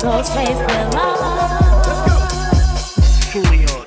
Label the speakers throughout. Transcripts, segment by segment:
Speaker 1: Ghostface Killah.
Speaker 2: Fully on. Yeah.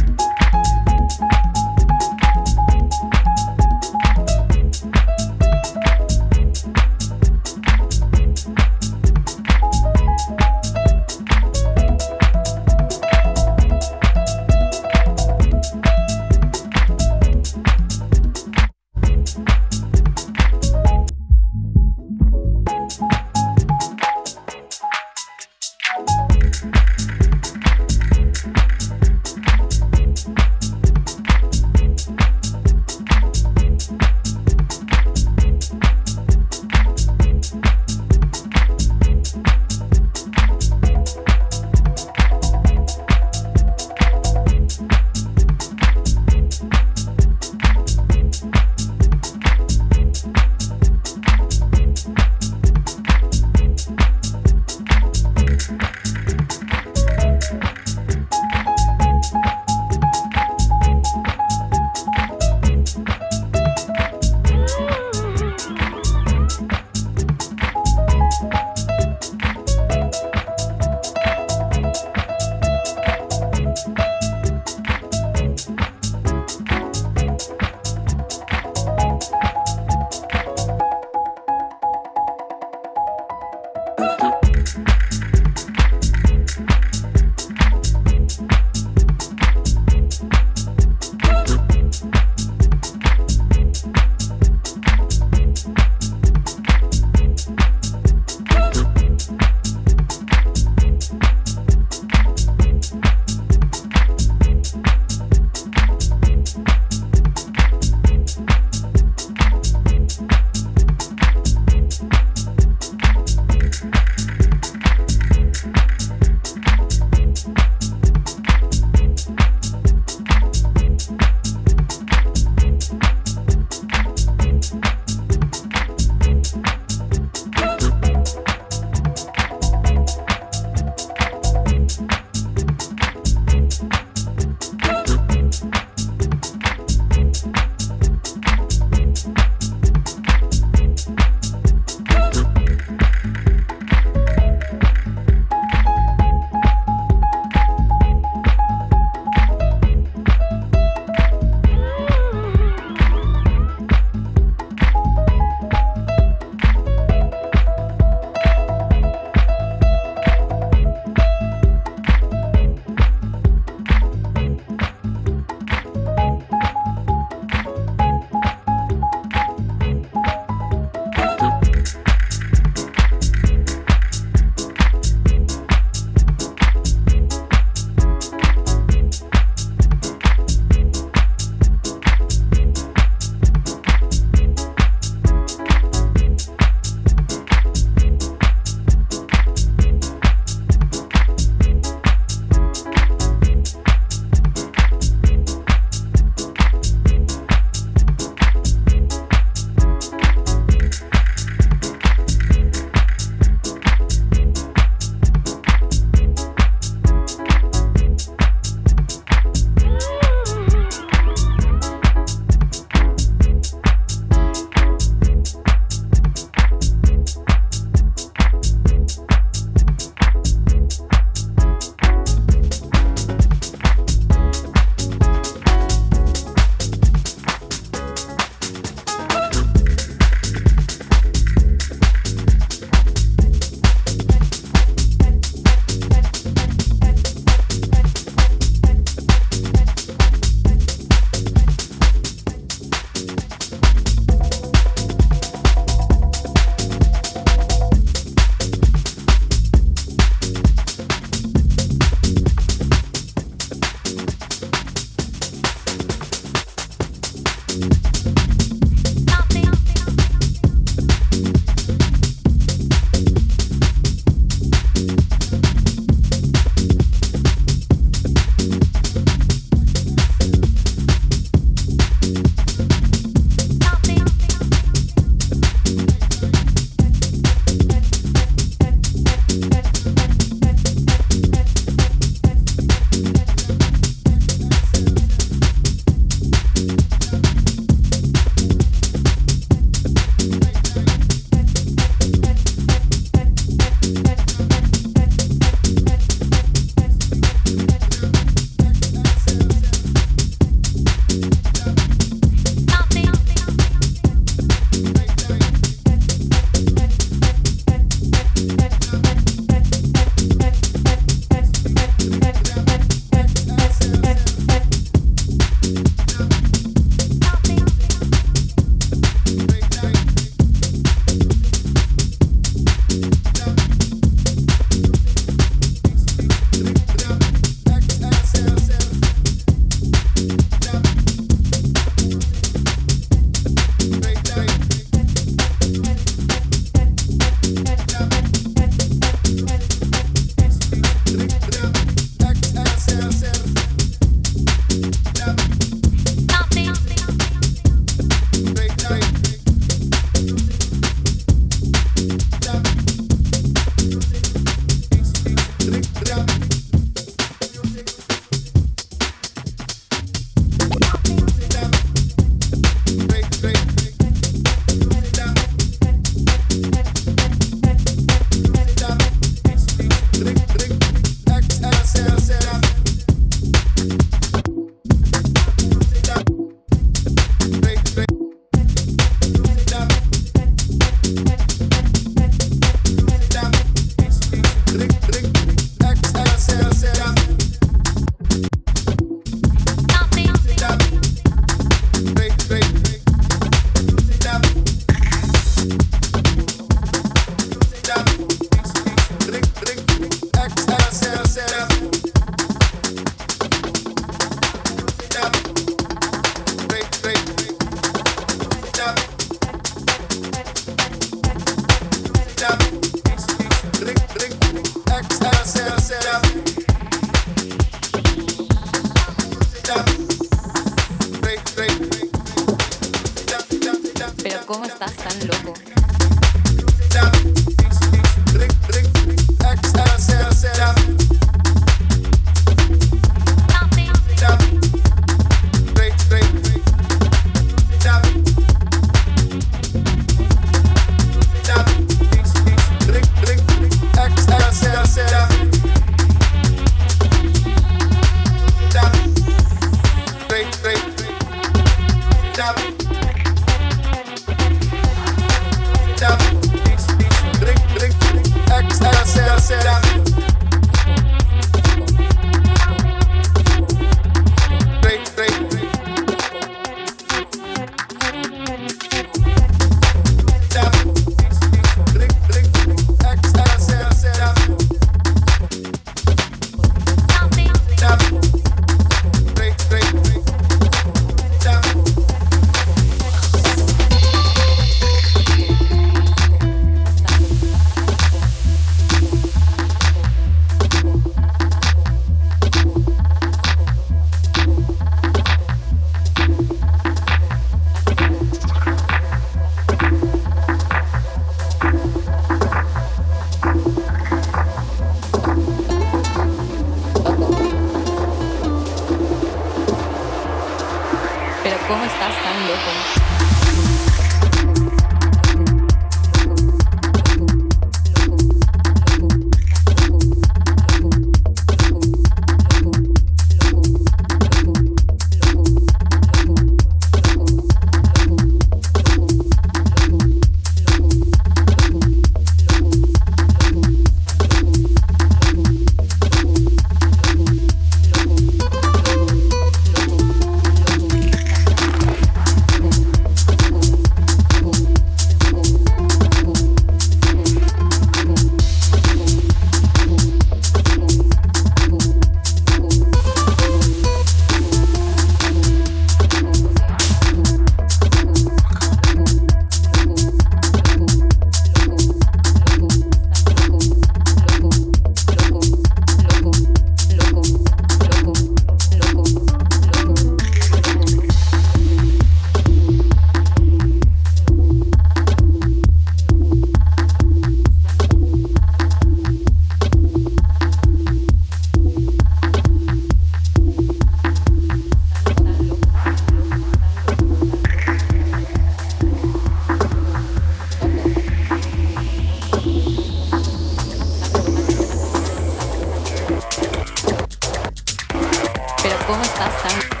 Speaker 2: ¿Cómo estás tan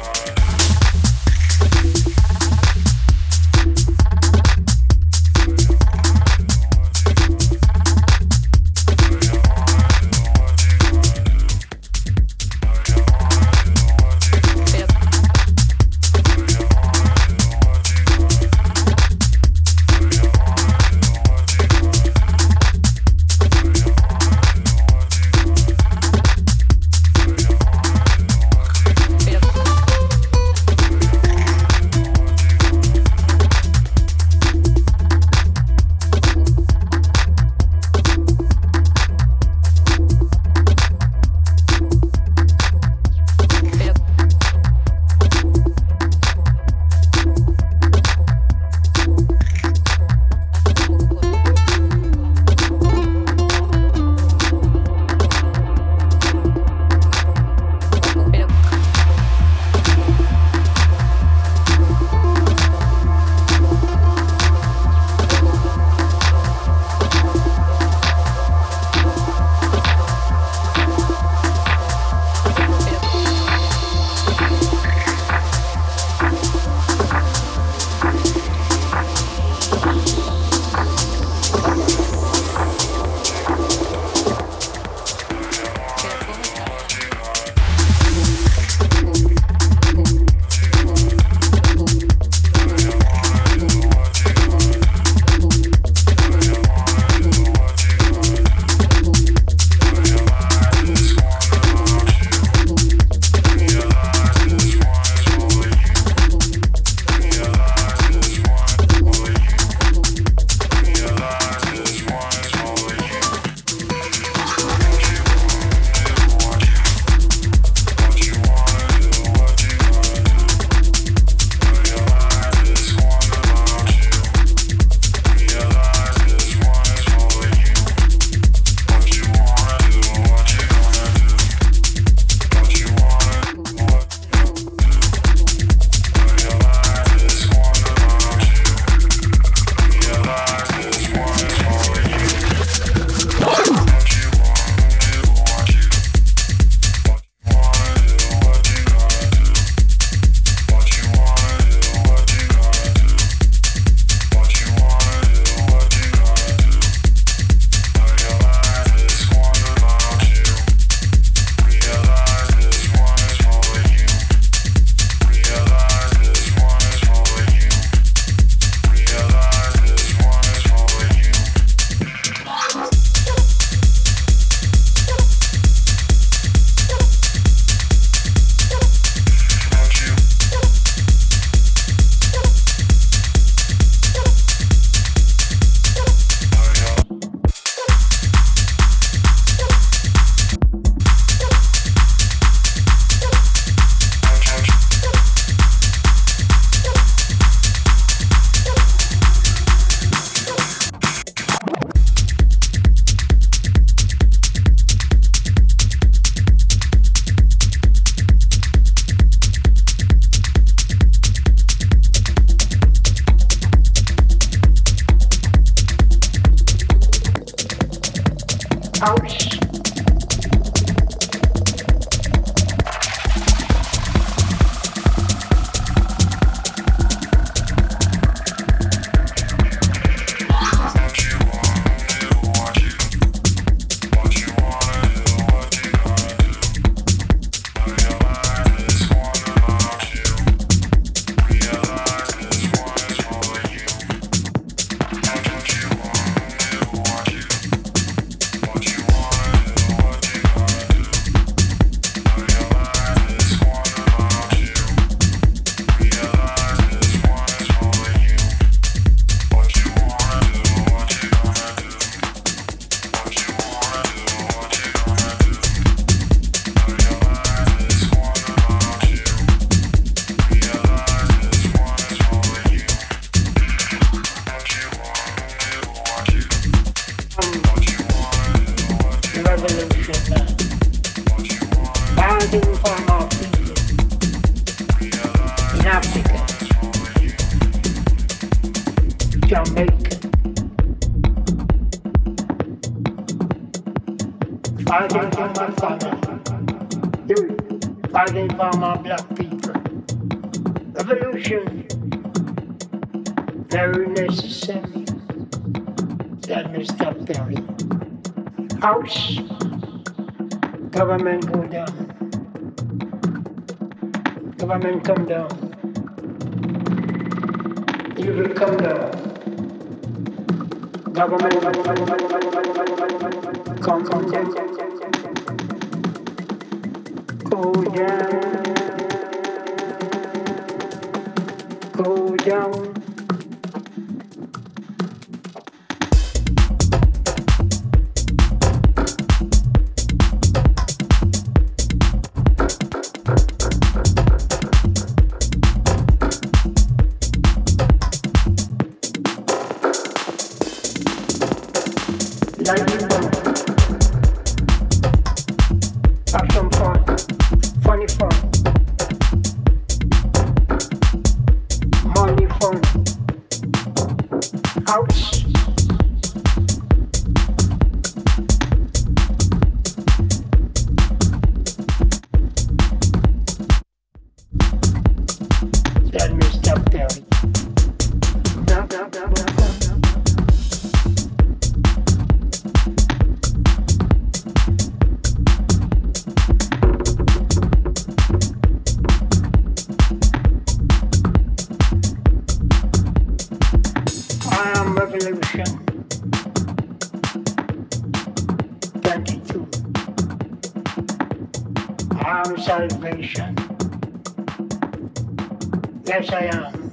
Speaker 3: Yes, I am.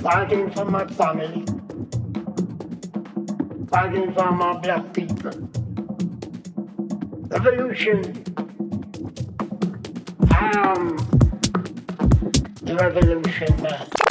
Speaker 3: Fighting for my family. Fighting for my black people. Revolution. I
Speaker 4: am the
Speaker 5: revolution man.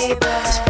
Speaker 5: baby.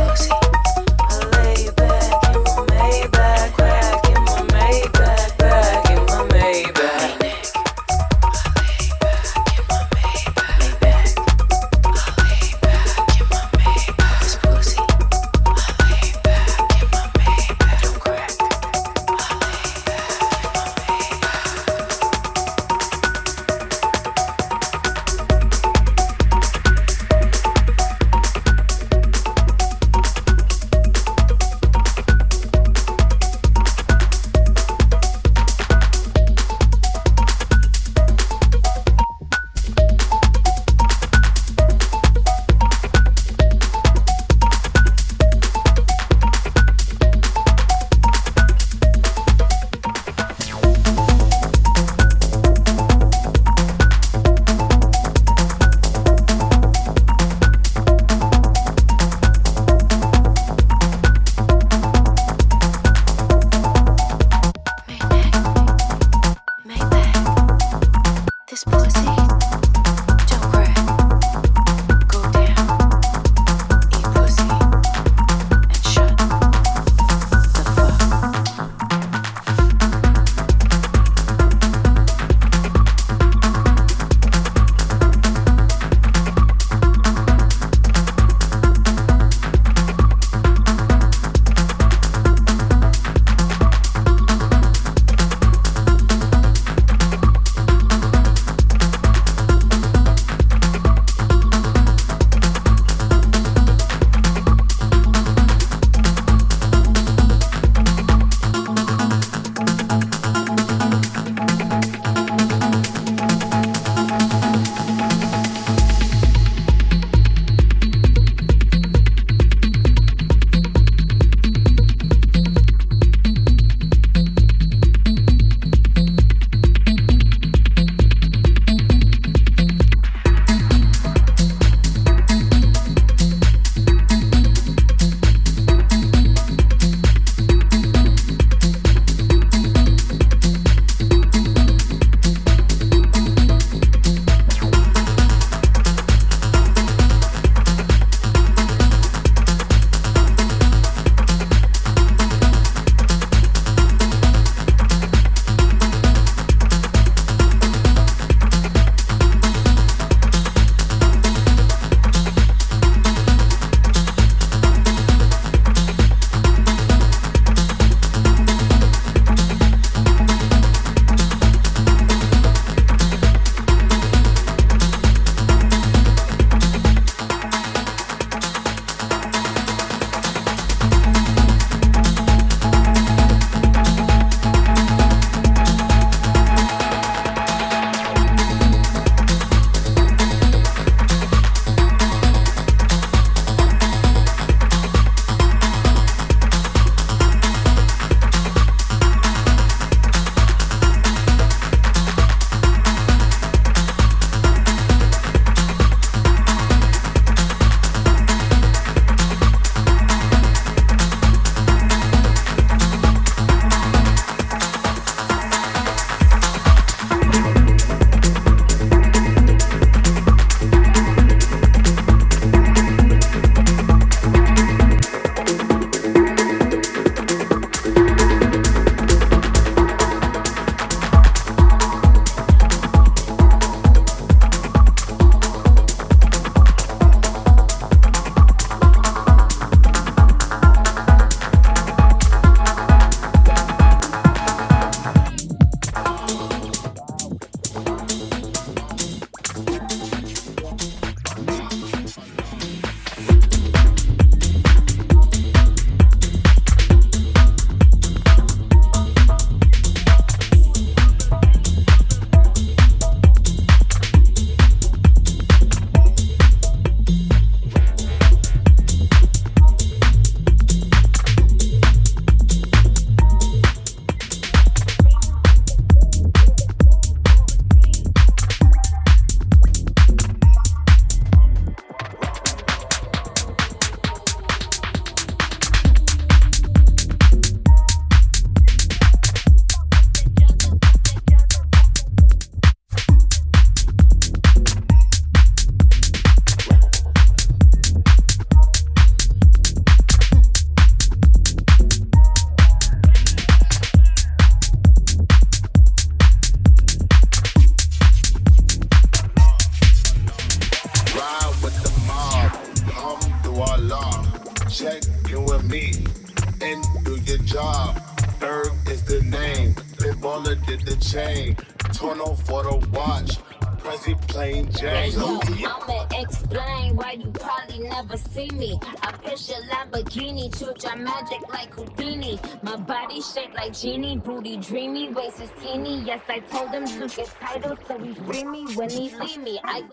Speaker 5: broody, dreamy, waist is teeny. Yes, I told him to get titles, so he free me when he leave me. I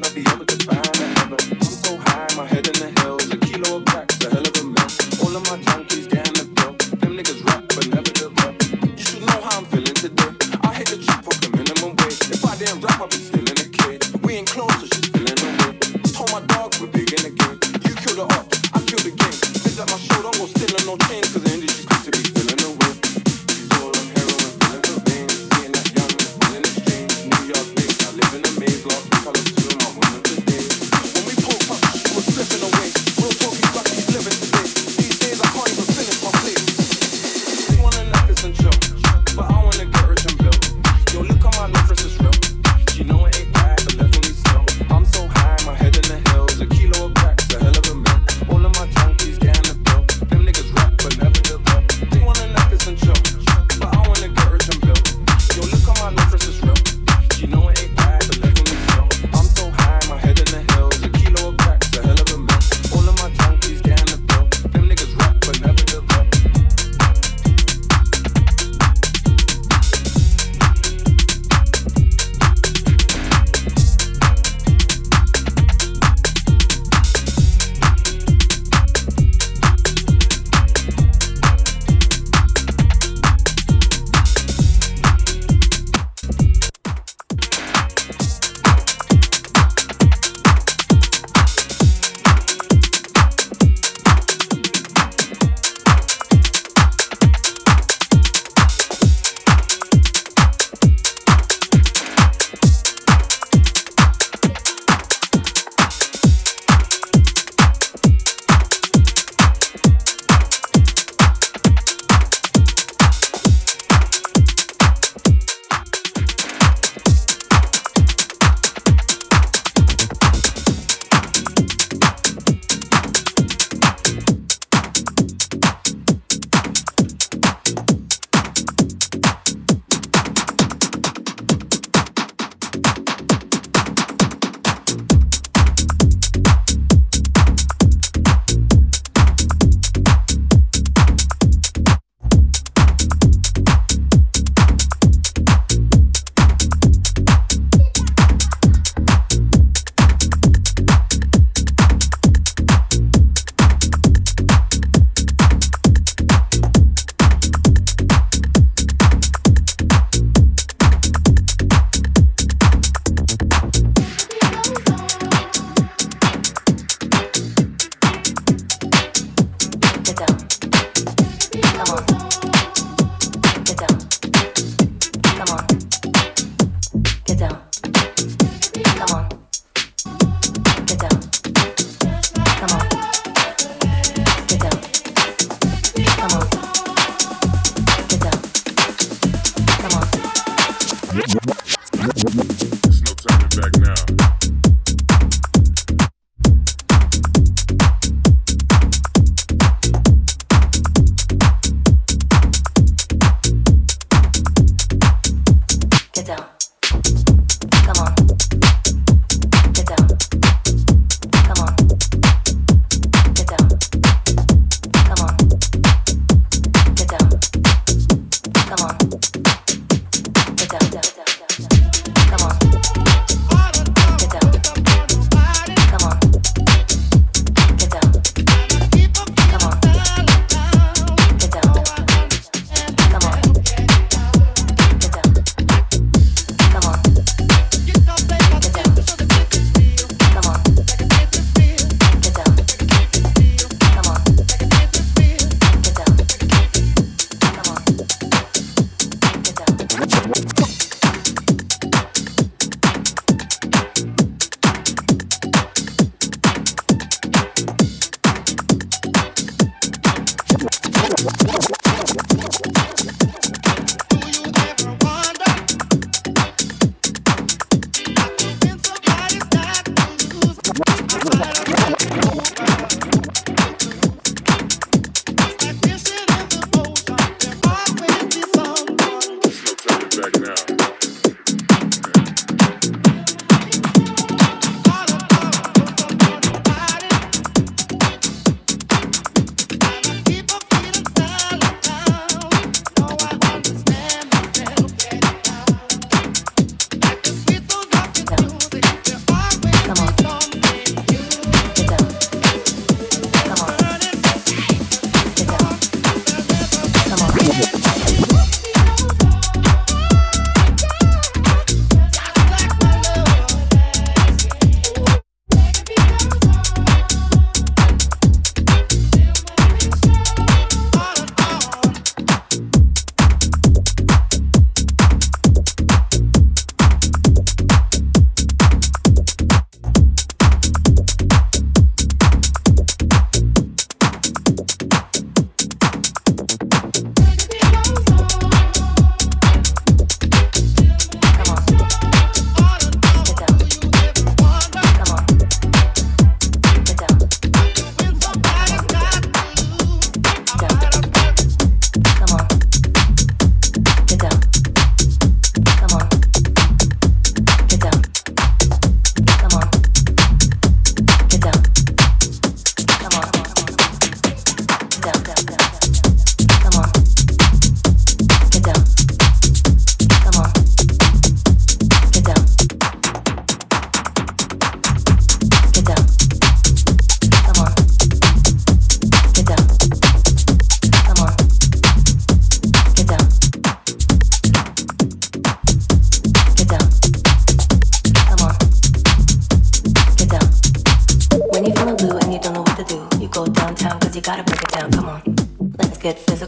Speaker 6: not be
Speaker 7: able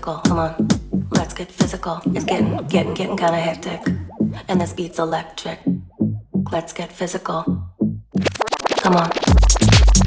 Speaker 8: physical. Come on, let's get physical. It's getting, getting, getting kinda hectic. And this beat's electric. Let's get physical. Come
Speaker 9: on.